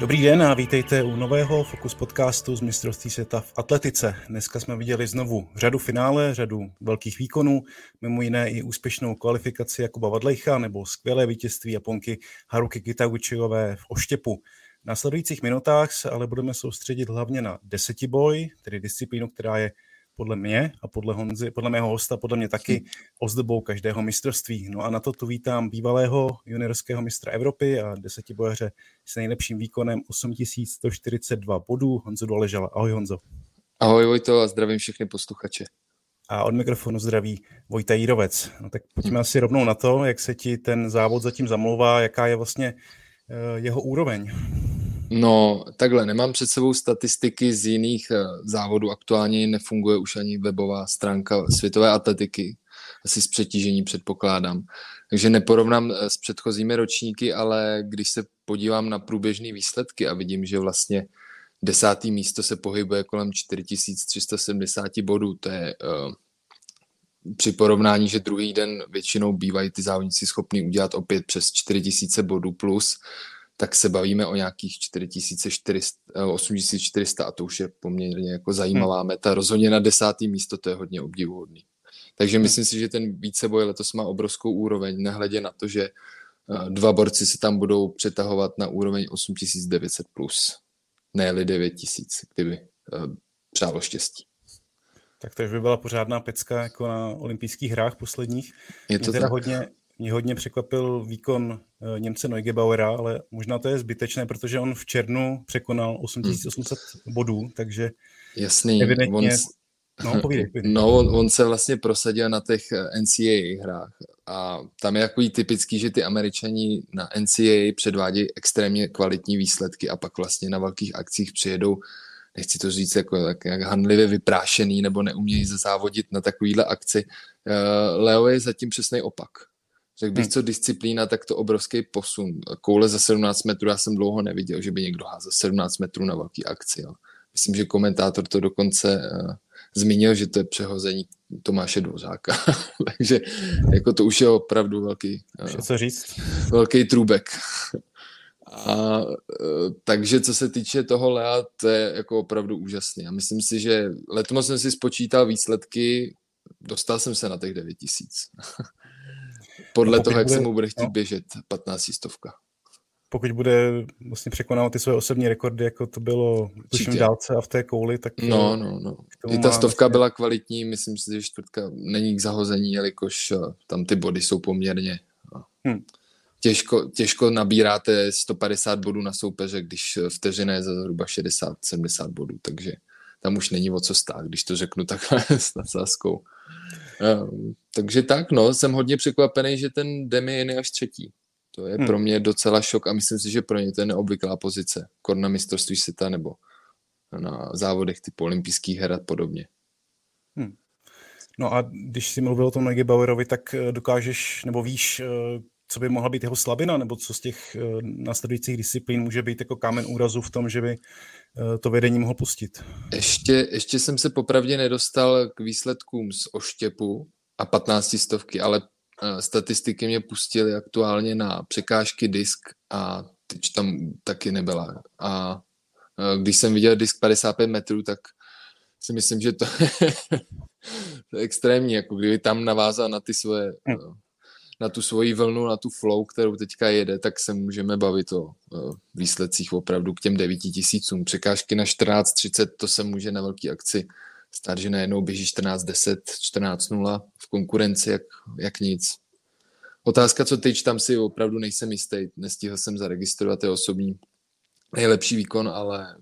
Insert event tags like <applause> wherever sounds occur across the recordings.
Dobrý den a vítejte u nového Focus podcastu z mistrovství světa v atletice. Dneska jsme viděli znovu řadu finále, řadu velkých výkonů, mimo jiné i úspěšnou kvalifikaci Jakuba Vadlejcha nebo skvělé vítězství Japonky Haruki Kitaguchiové v Oštěpu. V následujících minutách se ale budeme soustředit hlavně na desetiboj, tedy disciplínu, která je podle mě a podle, Honzy, podle mého hosta, podle mě taky ozdobou každého mistrovství. No a na to tu vítám bývalého juniorského mistra Evropy a desetibojaře s nejlepším výkonem 8142 bodů, Honzo Doležala. Ahoj Honzo. Ahoj Vojto a zdravím všechny posluchače. A od mikrofonu zdraví Vojta Jírovec. No tak pojďme hmm. asi rovnou na to, jak se ti ten závod zatím zamlouvá, jaká je vlastně uh, jeho úroveň. No, takhle, nemám před sebou statistiky z jiných uh, závodů. Aktuálně nefunguje už ani webová stránka světové atletiky. Asi z přetížení předpokládám. Takže neporovnám eh, s předchozími ročníky, ale když se podívám na průběžné výsledky a vidím, že vlastně desátý místo se pohybuje kolem 4370 bodů, to je uh, při porovnání, že druhý den většinou bývají ty závodníci schopni udělat opět přes 4000 bodů plus, tak se bavíme o nějakých 4400, 8400 eh, a to už je poměrně jako zajímavá hmm. meta. Rozhodně na desátý místo to je hodně obdivuhodný. Takže hmm. myslím si, že ten víceboj letos má obrovskou úroveň, nehledě na to, že eh, dva borci se tam budou přetahovat na úroveň 8900+, plus, ne 9000, kdyby eh, přálo štěstí. Tak to by byla pořádná pecka jako na olympijských hrách posledních. Je to teda tak. hodně, mě hodně překvapil výkon eh, Němce Neugebauera, ale možná to je zbytečné, protože on v červnu překonal 8800 hmm. bodů, takže Jasný, evidentně... On, no, povídej, <laughs> povídej. no on, on se vlastně prosadil na těch eh, NCAA hrách a tam je takový typický, že ty američani na NCAA předvádějí extrémně kvalitní výsledky a pak vlastně na velkých akcích přijedou nechci to říct jako jak, jak handlivě vyprášený nebo neumějí závodit na takovýhle akci. Uh, Leo je zatím přesný opak. Řekl bych, hmm. co disciplína, tak to obrovský posun. Koule za 17 metrů já jsem dlouho neviděl, že by někdo házel 17 metrů na velký akci. Jo. Myslím, že komentátor to dokonce uh, zmínil, že to je přehození Tomáše Dvořáka. <laughs> Takže jako to už je opravdu velký, uh, co říct? velký trůbek. A uh, takže co se týče toho Lea, to je jako opravdu úžasný. A myslím si, že letos jsem si spočítal výsledky, dostal jsem se na těch 9000. <laughs> Podle toho, jak bude, se mu bude chtít no. běžet 15 stovka. Pokud bude vlastně překonávat ty své osobní rekordy, jako to bylo v dálce a v té kouli, tak... No, no, no. I ta stovka vlastně... byla kvalitní, myslím si, že čtvrtka není k zahození, jelikož eh, tam ty body jsou poměrně... Eh, hmm. Těžko, těžko nabíráte 150 bodů na soupeře, když vteřina je za zhruba 60-70 bodů, takže tam už není o co stát, když to řeknu takhle <laughs> s nadsázkou. Um, takže tak, no, jsem hodně překvapený, že ten Demi je až třetí. To je hmm. pro mě docela šok a myslím si, že pro ně to je neobvyklá pozice. Kor na mistrovství světa nebo na závodech typu olympijských her a podobně. Hmm. No a když jsi mluvil o tom Negi Bauerovi, tak eh, dokážeš, nebo víš, eh, co by mohla být jeho slabina, nebo co z těch eh, následujících disciplín může být jako kámen úrazu v tom, že by to vedení mohl pustit? Ještě, ještě jsem se popravdě nedostal k výsledkům z oštěpu a 15 stovky, ale statistiky mě pustily aktuálně na překážky disk a teď tam taky nebyla. A když jsem viděl disk 55 metrů, tak si myslím, že to, <laughs> to je extrémní, jako kdyby tam navázal na ty svoje, hm. Na tu svoji vlnu, na tu flow, kterou teďka jede, tak se můžeme bavit o výsledcích opravdu k těm 9 tisícům. Překážky na 14.30, to se může na velký akci stát, že najednou běží 14.10, 14.0 v konkurenci jak, jak nic. Otázka, co teď tam si opravdu nejsem jistý. Nestihl jsem zaregistrovat je osobní nejlepší výkon, ale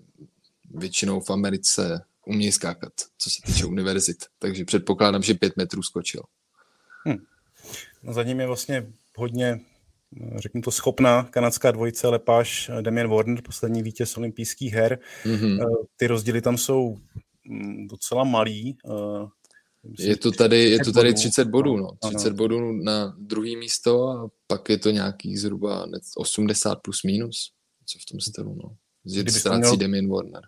většinou v Americe umějí skákat, co se týče univerzit. Takže předpokládám, že pět metrů skočil. Hmm. No za ním je vlastně hodně, řeknu to, schopná kanadská dvojice Lepáš Damian Warner, poslední vítěz olympijských her. Mm-hmm. Ty rozdíly tam jsou mm, docela malý. Myslím, je to tady, je to tady 30 bodů, no. 30 ano. bodů na druhý místo a pak je to nějakých zhruba 80 plus minus. Co v tom stylu, no. Ztrácí. Damien Warner.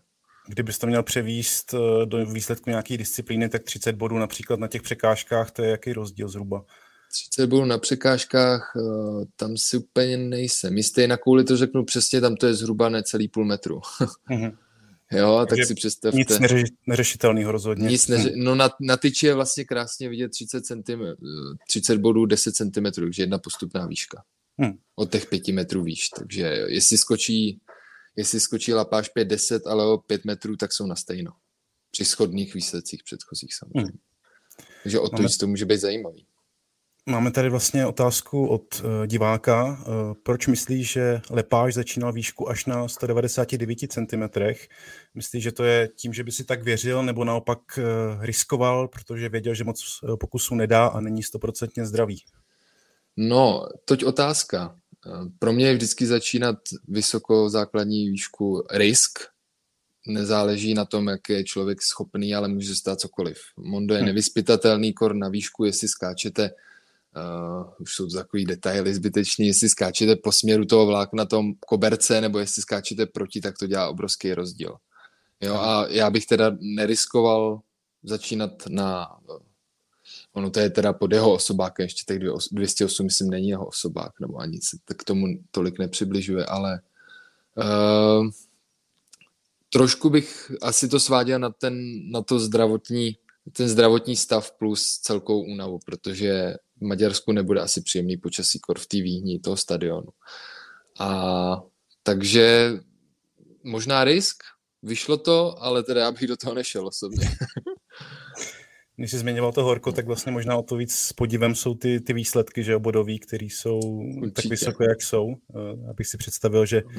Kdybys to měl převíst eh, do výsledku nějaké disciplíny, tak 30 bodů například na těch překážkách, to je jaký rozdíl zhruba? 30 bodů na překážkách, uh, tam si úplně nejsem. Jistě na kouli to řeknu přesně, tam to je zhruba necelý půl metru. mm-hmm. <laughs> Jo, tak Takže si představte. Nic neři, neřešitelného rozhodně. Nic neři, <laughs> no na, na tyči je vlastně krásně vidět 30, cm, 30 bodů 10 cm, takže jedna postupná výška. Hmm. Od těch 5 metrů výš. Takže jestli skočí, jestli skočí lapáš 5-10, ale o 5 metrů, tak jsou na stejno. Při schodných výsledcích předchozích samozřejmě. Hmm. Takže o to Máme... to může být zajímavý. Máme tady vlastně otázku od uh, diváka. Uh, proč myslíš, že Lepáš začínal výšku až na 199 cm? Myslíš, že to je tím, že by si tak věřil, nebo naopak uh, riskoval, protože věděl, že moc uh, pokusů nedá a není stoprocentně zdravý? No, toť otázka. Pro mě je vždycky začínat vysoko základní výšku risk. Nezáleží na tom, jak je člověk schopný, ale může stát cokoliv. Mondo je hm. nevyspytatelný kor na výšku, jestli skáčete Uh, už jsou to takový detaily zbytečný, jestli skáčete po směru toho vláku na tom koberce, nebo jestli skáčete proti, tak to dělá obrovský rozdíl. Jo, a já bych teda neriskoval začínat na ono to je teda pod jeho osobákem, ještě těch 208, myslím, není jeho osobák, nebo ani se tak k tomu tolik nepřibližuje, ale uh, trošku bych asi to sváděl na, ten, na to zdravotní, ten zdravotní stav plus celkou únavu, protože v Maďarsku nebude asi příjemný počasí kor v té výhni toho stadionu. A takže možná risk, vyšlo to, ale teda já bych do toho nešel osobně. <laughs> Když jsi zmiňoval to horko, tak vlastně možná o to víc s podívem jsou ty, ty výsledky, že obodový, které jsou Určitě. tak vysoko, jak jsou. Uh, abych si představil, že uh,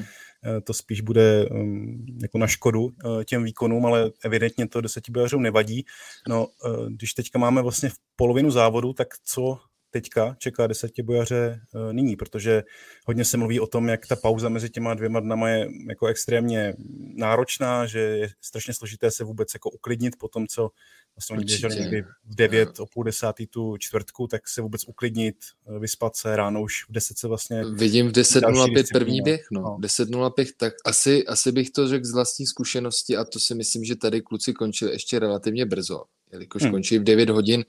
to spíš bude um, jako na škodu uh, těm výkonům, ale evidentně to desetibojařům nevadí. No, když teďka máme vlastně v polovinu závodu, tak co teďka čeká desetibojaře uh, nyní, protože hodně se mluví o tom, jak ta pauza mezi těma dvěma dnama je jako extrémně náročná, že je strašně složité se vůbec jako uklidnit po tom, co vlastně oni běželi někdy v 9, o půl desátý tu čtvrtku, tak se vůbec uklidnit, eh, vyspat se ráno už v 10 se vlastně... Vidím v 10.05 první běh, no. no. 10.05, tak asi, asi bych to řekl z vlastní zkušenosti a to si myslím, že tady kluci končili ještě relativně brzo, jelikož hmm. končí v 9 hodin,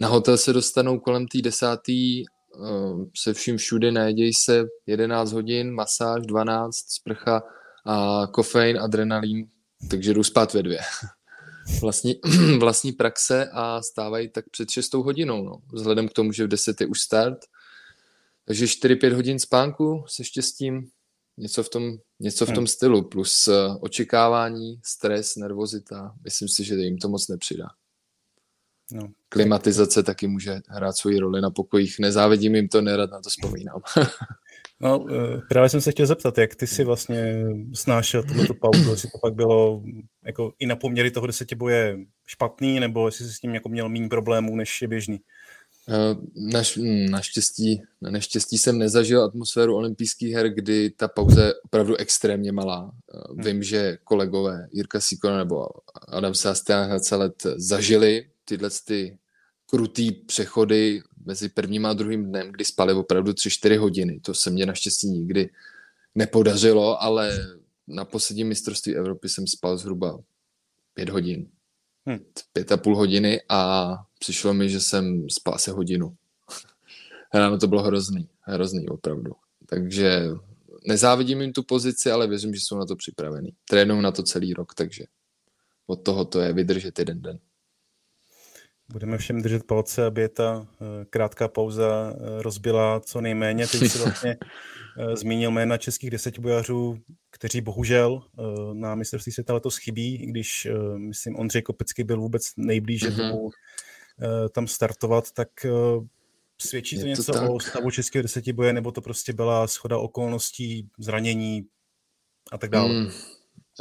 na hotel se dostanou kolem té desátý, uh, se vším všude najedějí se 11 hodin, masáž 12, sprcha a kofein, adrenalin, takže jdu spát ve dvě. <laughs> Vlastní, <clears throat> vlastní praxe a stávají tak před 6 hodinou, no. vzhledem k tomu, že v 10 je už start. Takže 4-5 hodin spánku se štěstím, něco v tom, něco v tom hmm. stylu, plus uh, očekávání, stres, nervozita. Myslím si, že jim to moc nepřidá. No. Klimatizace taky může hrát svoji roli na pokojích. Nezávidím jim to, nerad na to vzpomínám. <laughs> no, eh, právě jsem se chtěl zeptat, jak ty si vlastně snášel tohleto pauzu, jestli to pak bylo jako i na poměry toho desetiboje špatný, nebo jestli jsi s tím jako měl méně problémů, než je běžný? Eh, naš, hm, naštěstí, na neštěstí jsem nezažil atmosféru olympijských her, kdy ta pauza je opravdu extrémně malá. Eh, vím, že kolegové Jirka Sikona nebo Adam Sástián celé zažili tyhle ty krutý přechody mezi prvním a druhým dnem, kdy spali opravdu 3-4 hodiny. To se mně naštěstí nikdy nepodařilo, ale na posledním mistrovství Evropy jsem spal zhruba 5 hodin. Hmm. Pět a půl hodiny a přišlo mi, že jsem spal se hodinu. <laughs> Ráno to bylo hrozný, hrozný opravdu. Takže nezávidím jim tu pozici, ale věřím, že jsou na to připravení. Trénují na to celý rok, takže od toho to je vydržet jeden den. Budeme všem držet palce, aby ta eh, krátká pauza eh, rozbila co nejméně. Ty jsi <laughs> vlastně eh, zmínil jména českých desetibojařů, kteří bohužel na mistrovství světa letos chybí, i když, myslím, Ondřej Kopecký byl vůbec nejblíže mm-hmm. tomu tam startovat, tak svědčí to, to něco tak. o stavu českého desetiboje, nebo to prostě byla schoda okolností, zranění a tak dále? Mm.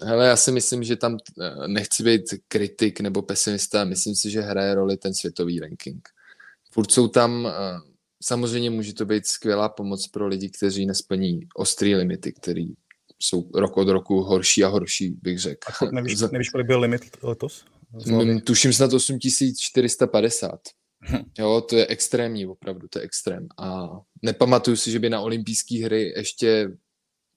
Hele, já si myslím, že tam eh, nechci být kritik nebo pesimista, myslím si, že hraje roli ten světový ranking. Furt jsou tam, eh, samozřejmě může to být skvělá pomoc pro lidi, kteří nesplní ostrý limity, který jsou rok od roku horší a horší, bych řekl. <laughs> Nevíš, nevíš kolik byl limit letos? Zvládli? Tuším snad 8450. Hm. Jo, to je extrémní, opravdu, to je extrém. A nepamatuju si, že by na olympijské hry ještě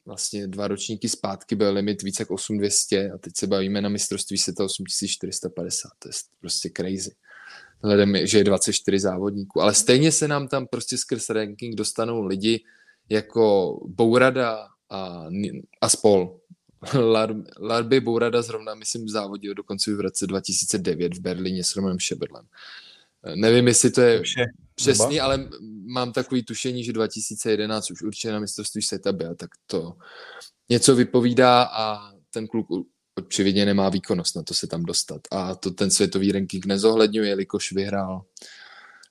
vlastně dva ročníky zpátky byl limit více jak 8200 a teď se bavíme na mistrovství světa 8450, to je prostě crazy. hledem, že je 24 závodníků. Ale stejně se nám tam prostě skrz ranking dostanou lidi jako Bourada a, a spol. Larby Bourada zrovna, myslím, závodil dokonce v roce 2009 v Berlíně s Romanem Šebedlem. Nevím, jestli to je přesný, ale mám takový tušení, že 2011 už určitě na mistrovství světa byl, tak to něco vypovídá a ten kluk očividně nemá výkonnost na to se tam dostat. A to ten světový ranking nezohledňuje, jelikož vyhrál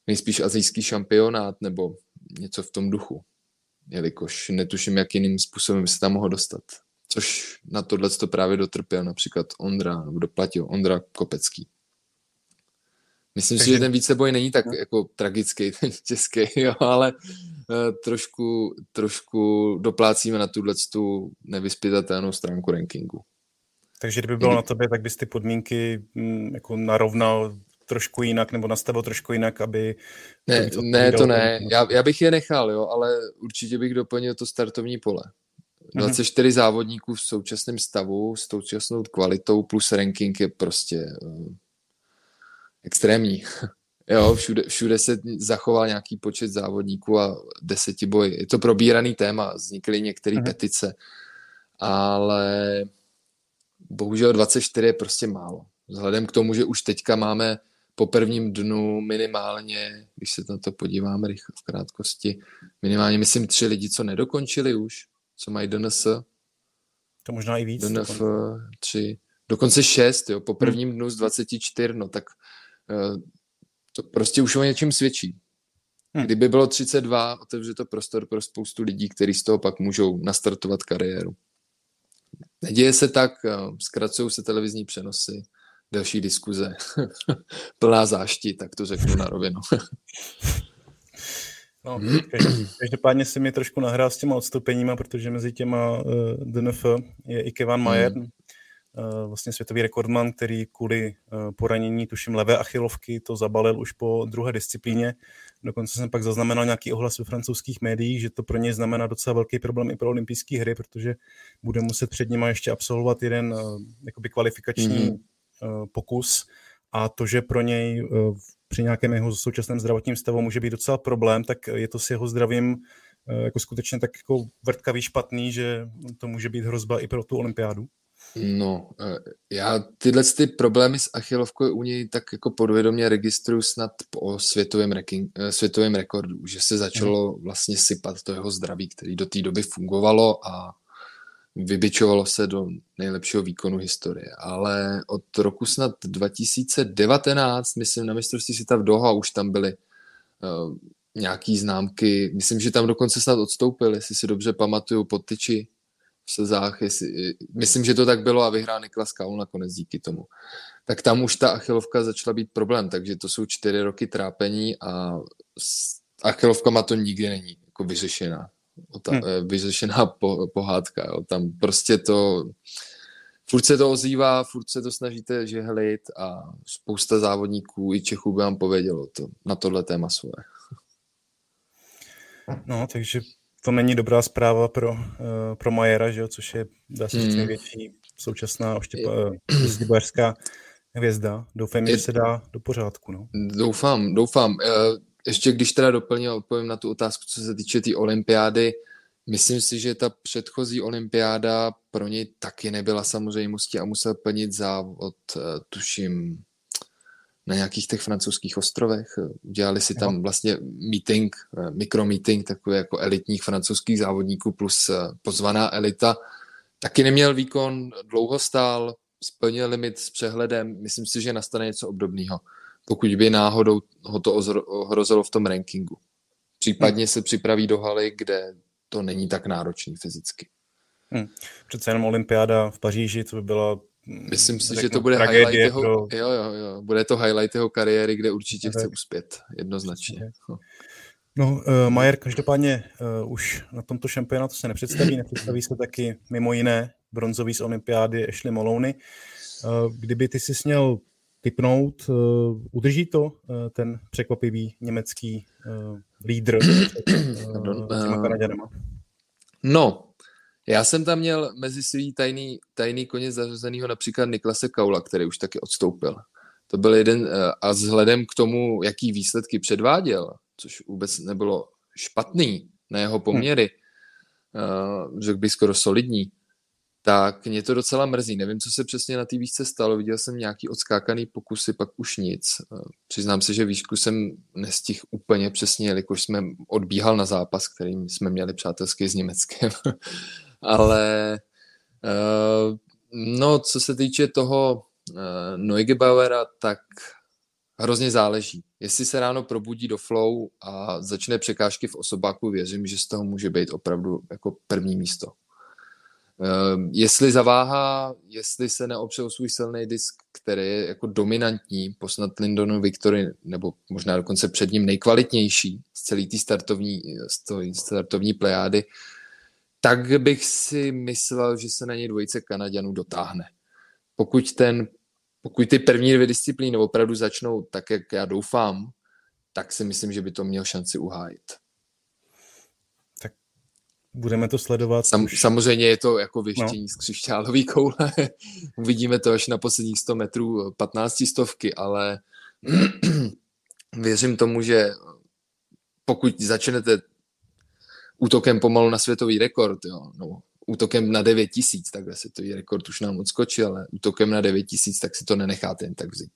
nejspíš azijský šampionát nebo něco v tom duchu. Jelikož netuším, jak jiným způsobem se tam mohl dostat. Což na tohle to právě dotrpěl například Ondra, nebo doplatil Ondra Kopecký. Myslím Takže... si, že ten víceboj není tak no. jako tragický, <laughs> ten český, jo, ale uh, trošku, trošku doplácíme na tuhle tu nevyspytatelnou stránku rankingu. Takže kdyby bylo na tobě, tak bys ty podmínky m, mm, jako narovnal trošku jinak nebo nastavil trošku jinak, aby... Ne, to ne, to ne. Já, já bych je nechal, jo, ale určitě bych doplnil to startovní pole. 24 mm-hmm. závodníků v současném stavu s současnou kvalitou plus ranking je prostě uh, extrémní. <laughs> jo, všude, všude se zachoval nějaký počet závodníků a desetiboj. Je to probíraný téma, vznikly některé mm-hmm. petice, ale bohužel 24 je prostě málo. Vzhledem k tomu, že už teďka máme po prvním dnu minimálně, když se na to podíváme rychle v krátkosti, minimálně myslím tři lidi, co nedokončili už, co mají DNS. To možná i víc. DNF tři, dokonce šest, jo, po prvním hmm. dnu z 24, no tak to prostě už o něčem svědčí. Hmm. Kdyby bylo 32, otevře to prostor pro spoustu lidí, kteří z toho pak můžou nastartovat kariéru. Neděje se tak, eh, zkracují se televizní přenosy, další diskuze, <laughs> plná zášti, tak to řeknu na rovinu. <laughs> No, každopádně si mi trošku nahrál s těma odstoupeníma, protože mezi těma uh, eh, DNF je i Kevin Mayer, hmm. Uh, vlastně světový rekordman, který kvůli uh, poranění, tuším, levé achilovky to zabalil už po druhé disciplíně. Dokonce jsem pak zaznamenal nějaký ohlas ve francouzských médiích, že to pro ně znamená docela velký problém i pro olympijské hry, protože bude muset před nimi ještě absolvovat jeden uh, jakoby kvalifikační uh, pokus a to, že pro něj při nějakém jeho současném zdravotním stavu může být docela problém, tak je to s jeho zdravím jako skutečně tak jako vrtkavý špatný, že to může být hrozba i pro tu olympiádu. No, já tyhle ty problémy s achilovkou u něj tak jako podvědomě registruju snad po světovém, reking, světovém rekordu, že se začalo mhm. vlastně sypat to jeho zdraví, který do té doby fungovalo a vybičovalo se do nejlepšího výkonu historie. Ale od roku snad 2019, myslím na mistrovství světa v Doha, už tam byly uh, nějaký známky, myslím, že tam dokonce snad odstoupil, jestli si dobře pamatuju, pod tyči v Sezách, jestli, myslím, že to tak bylo a vyhrál Niklas Kaul nakonec díky tomu. Tak tam už ta achilovka začala být problém, takže to jsou čtyři roky trápení a achilovka má to nikdy není jako vyřešená ta, hmm. Eh, vyřešená po, pohádka. Jo. Tam prostě to, furt se to ozývá, furt se to snažíte žehlit a spousta závodníků i Čechů by vám povědělo to, na tohle téma svoje. No, takže to není dobrá zpráva pro, uh, pro Majera, že jo, což je, dá se říct, hmm. největší současná oštěpařská uh, hvězda. Doufám, je, že se dá do pořádku. No. Doufám, doufám. Uh, ještě když teda doplním odpovím na tu otázku, co se týče té tý olympiády, myslím si, že ta předchozí olympiáda pro něj taky nebyla samozřejmostí a musel plnit závod, eh, tuším, na nějakých těch francouzských ostrovech. Udělali si tam vlastně meeting, eh, mikromeeting, takový jako elitních francouzských závodníků plus eh, pozvaná elita. Taky neměl výkon, dlouho stál, splnil limit s přehledem. Myslím si, že nastane něco obdobného pokud by náhodou ho to ohrozilo v tom rankingu. Případně hmm. se připraví do haly, kde to není tak náročný fyzicky. Hmm. Přece jenom olympiáda v Paříži, to by byla Myslím si, že to bude highlight jeho, pro... jo, jo, jo, bude to highlight jeho kariéry, kde určitě tak. chce uspět, jednoznačně. No, uh, Majer každopádně uh, už na tomto šampionátu se nepředstaví, nepředstaví se taky mimo jiné bronzový z olympiády Ashley Molony. Uh, kdyby ty si směl typnout. Eh, udrží to eh, ten překvapivý německý eh, lídr <clears throat> No, já jsem tam měl mezi svý tajný, tajný koně zařazenýho například Niklase Kaula, který už taky odstoupil. to byl jeden, eh, a vzhledem k tomu, jaký výsledky předváděl, což vůbec nebylo špatný na jeho poměry, hmm. řekl bych skoro solidní, tak mě to docela mrzí. Nevím, co se přesně na té výšce stalo. Viděl jsem nějaký odskákaný pokusy, pak už nic. Přiznám se, že výšku jsem nestihl úplně přesně, jelikož jsme odbíhal na zápas, který jsme měli přátelský s Německem. <laughs> Ale no, co se týče toho uh, Neugebauera, tak hrozně záleží. Jestli se ráno probudí do flow a začne překážky v osobáku, věřím, že z toho může být opravdu jako první místo. Uh, jestli zaváhá, jestli se neopřel svůj silný disk, který je jako dominantní po snad Lindonu Victory, nebo možná dokonce před ním nejkvalitnější z celé té startovní, startovní plejády, tak bych si myslel, že se na něj dvojice Kanaďanů dotáhne pokud, ten, pokud ty první dvě disciplíny opravdu začnou tak, jak já doufám, tak si myslím, že by to měl šanci uhájit. Tak budeme to sledovat. Sam, samozřejmě je to jako věštění no. z křišťálový koule. <laughs> Uvidíme to až na posledních 100 metrů 15 stovky, ale <clears throat> věřím tomu, že pokud začnete útokem pomalu na světový rekord, jo, no, útokem na 9 tisíc, takhle se to rekord už nám odskočil, ale útokem na 9 tisíc, tak si to nenecháte jen tak vzít.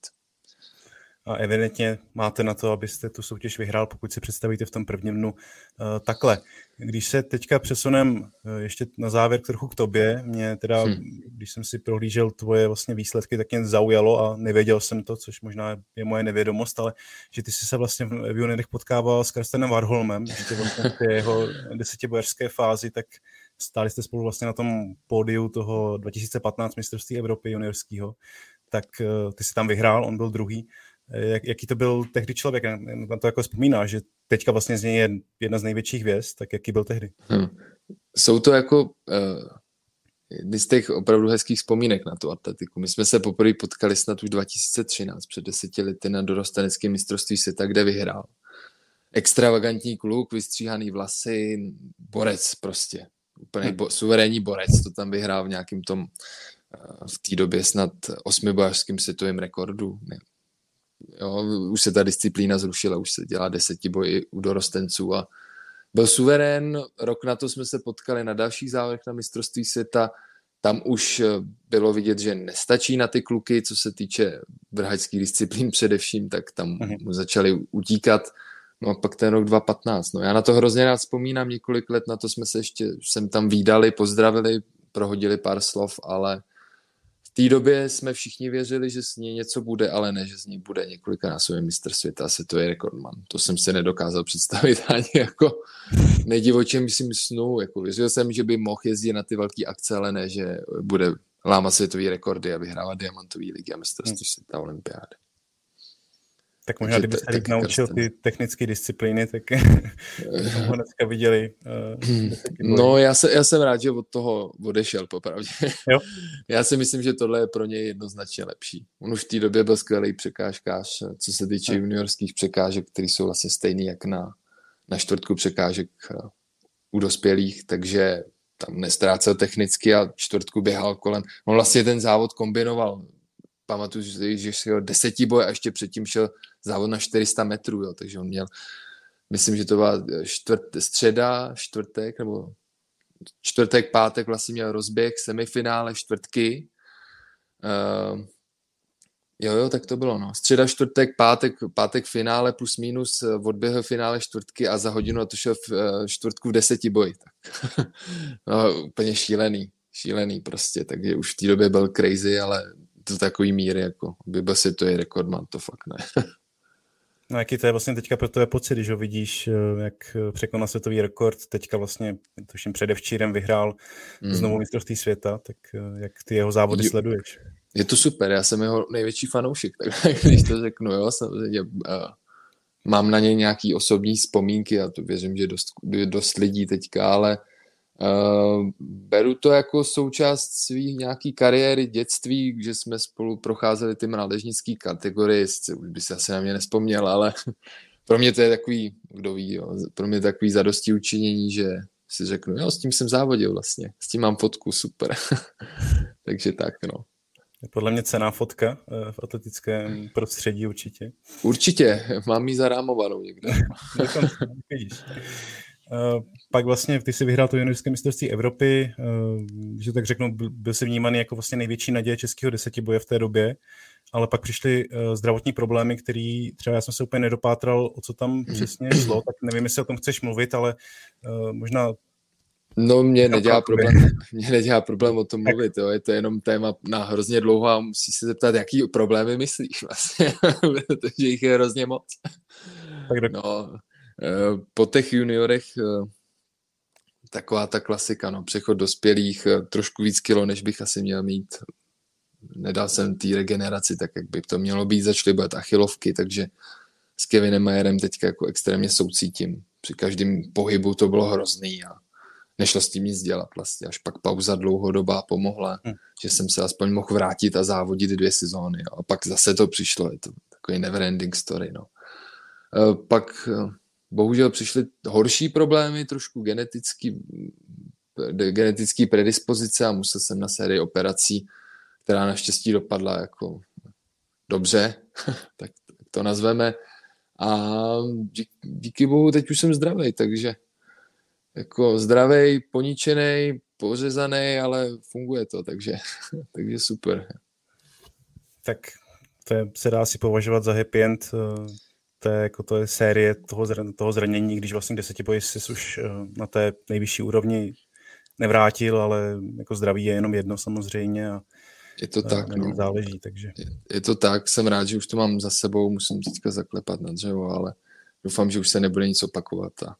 A evidentně máte na to, abyste tu soutěž vyhrál, pokud si představíte v tom prvním dnu uh, takhle. Když se teďka přesunem uh, ještě na závěr trochu k tobě, mě teda, hmm. když jsem si prohlížel tvoje vlastně výsledky, tak mě zaujalo a nevěděl jsem to, což možná je moje nevědomost, ale že ty jsi se vlastně v juniorech potkával s Karstenem Warholmem, ještě vlastně v jeho desetibojařské fázi, tak stáli jste spolu vlastně na tom pódiu toho 2015 mistrovství Evropy juniorského, tak uh, ty si tam vyhrál, on byl druhý. Jak, jaký to byl tehdy člověk? Na to jako vzpomíná, že teďka vlastně z něj je jedna z největších hvězd, tak jaký byl tehdy? Hmm. Jsou to jako uh, jedny z těch opravdu hezkých vzpomínek na tu atletiku. My jsme se poprvé potkali snad už 2013, před deseti lety na dorosteneckém mistrovství světa, kde vyhrál. Extravagantní kluk, vystříhaný vlasy, borec prostě úplně bo, suverénní borec, to tam vyhrál v nějakým tom eh, v té době snad osmibojařským světovým rekordu. Ne. Jo, už se ta disciplína zrušila, už se dělá desetiboji u dorostenců a byl suverén, rok na to jsme se potkali na dalších závodech na mistrovství světa, tam už eh, bylo vidět, že nestačí na ty kluky, co se týče vrhačských disciplín především, tak tam mhm. mu začali utíkat No a pak ten rok 2015. No já na to hrozně rád vzpomínám, několik let na to jsme se ještě sem tam výdali, pozdravili, prohodili pár slov, ale té době jsme všichni věřili, že z ní něco bude, ale ne, že z ní bude několikanásobný mistr světa, se to je rekordman. To jsem si nedokázal představit <laughs> ani jako nejdivočím myslím snu. Jako věřil jsem, že by mohl jezdit na ty velké akce, ale ne, že bude lámat světový rekordy a vyhrávat diamantový ligy a mistrovství hmm. světa olympiády. Tak možná, kdyby se líp naučil ty technické disciplíny, tak ho dneska viděli. Uh, no, já, se, já jsem rád, že od toho odešel, popravdě. Jo? <laughs> já si myslím, že tohle je pro něj jednoznačně lepší. On už v té době byl skvělý překážkář, co se týče no. juniorských překážek, které jsou vlastně stejný jak na, na čtvrtku překážek eh, u dospělých, takže tam nestrácel technicky a čtvrtku běhal kolem. On vlastně ten závod kombinoval pamatuju, že, že šel desetiboj a ještě předtím šel závod na 400 metrů, jo, takže on měl, myslím, že to byla čtvrt, středa, čtvrtek, nebo čtvrtek, pátek vlastně měl rozběh, semifinále, čtvrtky. Uh, jo, jo, tak to bylo, no. Středa, čtvrtek, pátek, pátek finále plus minus, eh, odběhl finále čtvrtky a za hodinu a to šel v uh, čtvrtku v deseti boji. Tak. <laughs> no, úplně šílený, šílený prostě, takže už v té době byl crazy, ale do takový míry, jako by byl si to je rekordman, to fakt ne. <laughs> No jaký to je vlastně teďka pro tebe pocit, když ho vidíš, eh, jak eh, překonal světový rekord, teďka vlastně, tuším předevčírem vyhrál mm. znovu mistrovství světa, tak eh, jak ty jeho závody jo, sleduješ? Je to super, já jsem jeho největší fanoušek, tak <laughs> když to řeknu, jo, samozřejmě uh, mám na něj nějaký osobní vzpomínky a to věřím, že dost, dost lidí teďka, ale Uh, beru to jako součást svých nějaký kariéry, dětství, že jsme spolu procházeli ty mládežnické kategorie, už by se asi na mě nespomněl, ale <laughs> pro mě to je takový, kdo ví, jo, pro mě takový zadosti učinění, že si řeknu, jo, s tím jsem závodil vlastně, s tím mám fotku, super. <laughs> Takže tak, no. Podle mě cená fotka eh, v atletickém prostředí určitě. Určitě, mám ji zarámovanou někde. <laughs> pak vlastně ty si vyhrál to juniorské mistrovství Evropy, eh, že tak řeknu, byl si vnímaný jako vlastně největší naděje českého desetiboje v té době, ale pak přišly zdravotní problémy, který třeba já jsem se úplně nedopátral, o co tam mhm. přesně šlo, tak nevím, jestli o tom chceš mluvit, ale možná No, mě nedělá, problém, <laughs> mě nedělá problém o tom mluvit, jo. je to jenom téma na hrozně dlouho a musí se zeptat, jaký problémy myslíš vlastně, <laughs> protože jich je hrozně moc. Tak no, eh, po těch juniorech eh, taková ta klasika, no, přechod dospělých, eh, trošku víc kilo, než bych asi měl mít. Nedal jsem té regeneraci tak, jak by to mělo být, začaly být achilovky, takže s Kevinem Majerem teďka jako extrémně soucítím. Při každém pohybu to bylo hrozný a nešlo s tím nic dělat vlastně. Až pak pauza dlouhodobá pomohla, hmm. že jsem se aspoň mohl vrátit a závodit dvě sezóny. Jo. A pak zase to přišlo, je to takový neverending story. No. E, pak bohužel přišly horší problémy, trošku genetický, genetický predispozice a musel jsem na sérii operací, která naštěstí dopadla jako dobře, <laughs> tak to nazveme. A díky bohu teď už jsem zdravý, takže jako zdravý, poničený, pořezaný, ale funguje to, takže, <laughs> takže super. Tak to je, se dá si považovat za happy end eh, to je, jako to je série toho, toho zranění, když vlastně desetiboji si už eh, na té nejvyšší úrovni nevrátil, ale jako zdraví je jenom jedno samozřejmě a je to tak, no. záleží, takže. Je, je, to tak, jsem rád, že už to mám za sebou, musím teďka zaklepat na dřevo, ale doufám, že už se nebude nic opakovat a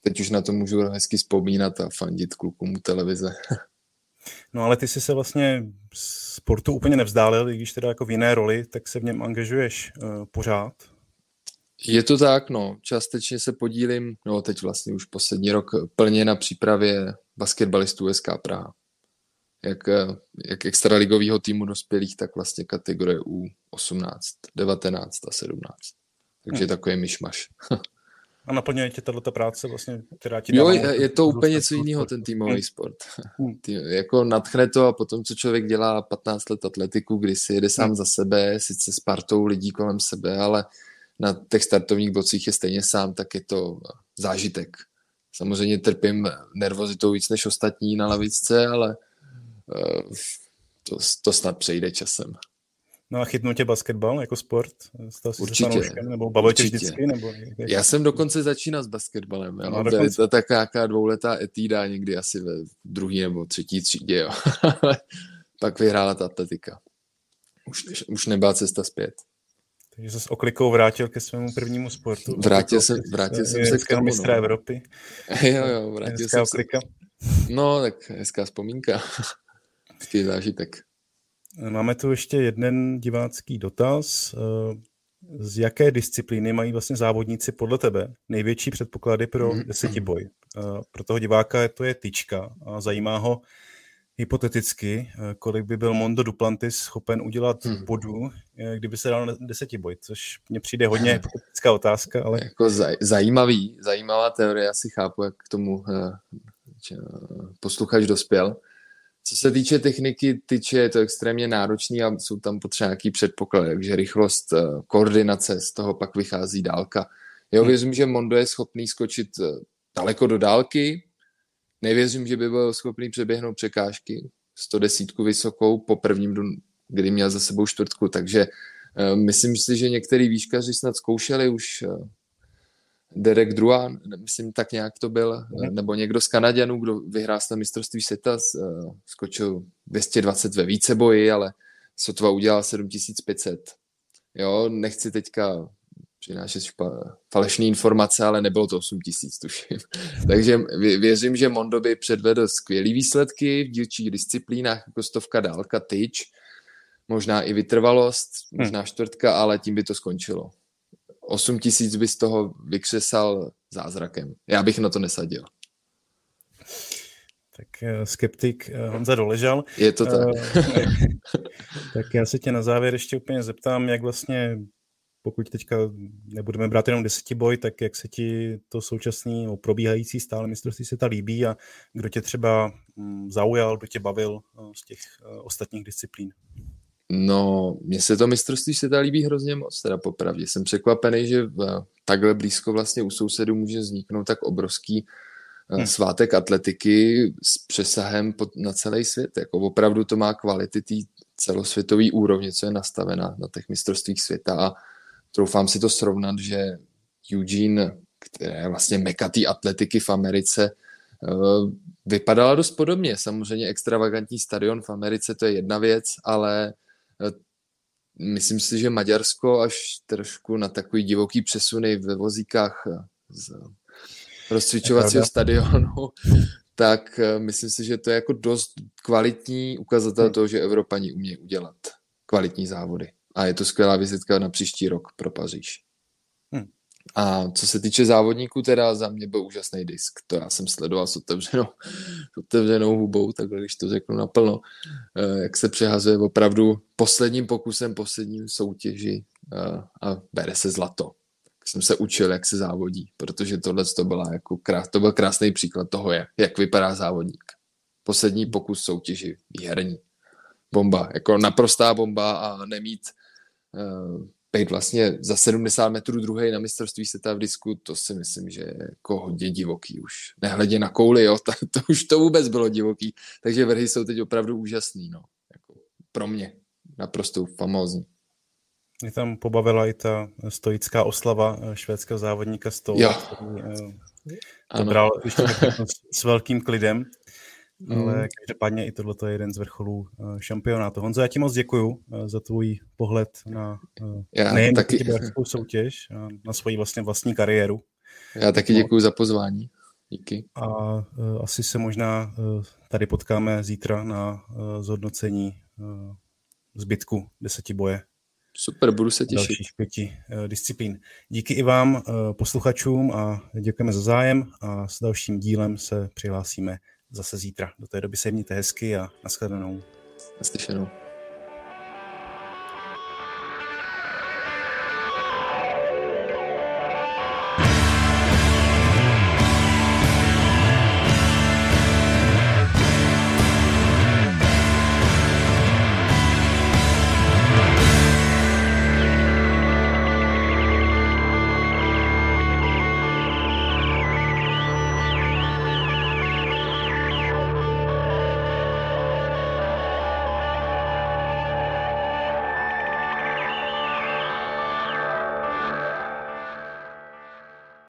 teď už na to můžu hezky vzpomínat a fandit klukům u televize. <laughs> No ale ty jsi se vlastně sportu úplně nevzdálil, i když teda jako v jiné roli, tak se v něm angažuješ uh, pořád. Je to tak, no. Částečně se podílím, no teď vlastně už poslední rok plně na přípravě basketbalistů SK Praha. Jak, eh, jak extraligového týmu dospělých, tak vlastně kategorie U18, 19 a 17. Takže hmm. takový myšmaš. A naplňuje tě tato práce vlastně, která ti Jo, je, je to úplně něco jiného, ten týmový hmm. sport. Hmm. Tý, jako nadchne to a potom, co člověk dělá 15 let atletiku, kdy si jede sám hmm. za sebe, sice s partou lidí kolem sebe, ale na těch startovních bocích je stejně sám, tak je to zážitek. Samozřejmě trpím nervozitou víc než ostatní na lavičce, ale uh, to, to snad přejde časem. No a chytnul tě basketbal jako sport? Stal jsi Určitě. Fanouškem, nebo bavil tě vždycky? Nebo Já jsem dokonce začínal s basketbalem. Jo. No. To je tak nějaká dvouletá etída někdy asi ve druhé nebo třetí třídě. Jo. <laughs> Pak vyhrála ta atletika. Už, už nebyla cesta zpět. Takže se s oklikou vrátil ke svému prvnímu sportu. Vrátil jsem, vrátil jsem se k tomu. mistra no. Evropy. <laughs> jo, jo, vrátil jsem oklika. se. No, tak hezká vzpomínka. <laughs> Hezký zážitek. Máme tu ještě jeden divácký dotaz. Eh, z jaké disciplíny mají vlastně závodníci podle tebe největší předpoklady pro mhm. desetiboj? Eh, pro toho diváka to je tyčka a zajímá ho hypoteticky, eh, kolik by byl Mondo Duplantis schopen udělat hmm. bodů, kdyby se dal na desetiboj, což mně přijde hodně <laughs> hypotetická otázka, ale... Jako zaj, zajímavý, zajímavá teorie, asi chápu, jak k tomu posluchač dospěl. Co se týče techniky tyče, je to extrémně náročný a jsou tam potřeba nějaký předpoklady, takže rychlost, eh, koordinace, z toho pak vychází dálka. Jo, hmm. věřím, že Mondo je schopný skočit eh, daleko do dálky, nevěřím, že by byl schopný přeběhnout překážky, 110 vysokou po prvním, kdy měl za sebou čtvrtku, takže uh, myslím si, že některý výškaři snad zkoušeli už uh, Derek Druan, myslím tak nějak to byl, mm. nebo někdo z Kanaděnů, kdo vyhrál na mistrovství světa, eh, skočil 220 ve víceboji, ale sotva udělal 7500. Jo, nechci teďka přinášet špa, falešné informace, ale nebylo to 8000, tuším. <laughs> Takže věřím, že Mondo by předvedl skvělé výsledky v dílčích disciplínách, jako stovka dálka, tyč, možná i vytrvalost, možná čtvrtka, ale tím by to skončilo. 8 tisíc by z toho vykřesal zázrakem. Já bych na to nesadil. Tak eh, skeptik eh, Honza doležal. Je to tak. Eh, <laughs> tak já se tě na závěr ještě úplně zeptám, jak vlastně, pokud teďka nebudeme brát jenom desetiboj, tak jak se ti to současný probíhající stále mistrovství světa líbí a kdo tě třeba mm, zaujal, kdo tě bavil z těch ostatních disciplín? No, mně se to mistrovství světa líbí hrozně moc, teda popravdě. Jsem překvapený, že v, takhle blízko vlastně u sousedů může vzniknout tak obrovský eh, hmm. svátek atletiky s přesahem pod, na celý svět. Jako opravdu to má kvality té celosvětové úrovně, co je nastavena na těch mistrovstvích světa a troufám si to srovnat, že Eugene, které je vlastně meka té atletiky v Americe, eh, vypadala dost podobně. Samozřejmě extravagantní stadion v Americe to je jedna věc, ale eh, myslím si, že Maďarsko až trošku na takový divoký přesuny ve vozíkách eh, z rozcvičovacího stadionu, <laughs> tak myslím si, že to je jako dost kvalitní ukazatel hmm. toho, že Evropani umí udělat kvalitní závody. A je to skvělá vizitka na příští rok pro Paříž. Hmm. A co se týče závodníků, teda za mě byl úžasný disk. To já jsem sledoval s otevřenou, s otevřenou hubou, takhle když to řeknu naplno, eh, jak se přehazuje opravdu posledním pokusem, posledním soutěži eh, a bere se zlato. Tak jsem se učil, jak se závodí, protože tohle to, byla jako krás, to byl krásný příklad toho, jak, jak vypadá závodník. Poslední pokus soutěži, výherní. Bomba, jako naprostá bomba a nemít být vlastně za 70 metrů druhý na mistrovství světa v disku, to si myslím, že je jako hodně divoký už. Nehledě na kouli, jo, <laughs> to, to už to vůbec bylo divoký. Takže vrhy jsou teď opravdu úžasný, no. Jako pro mě naprosto famózní. Mě tam pobavila i ta stoická oslava eh, švédského závodníka Stoll, který eh, to bral s velkým klidem. Mm. Ale každopádně i tohle je jeden z vrcholů uh, šampionátu. Honzo, já ti moc děkuju uh, za tvůj pohled na já nejen taky. soutěž, na svoji vlastně vlastní kariéru. Já taky no. děkuju za pozvání. Díky. A asi se možná tady potkáme zítra na zhodnocení zbytku deseti boje. Super, budu se těšit. Dalších pěti disciplín. Díky i vám, posluchačům, a děkujeme za zájem a s dalším dílem se přihlásíme zase zítra. Do té doby se mějte hezky a nashledanou. Naslyšenou.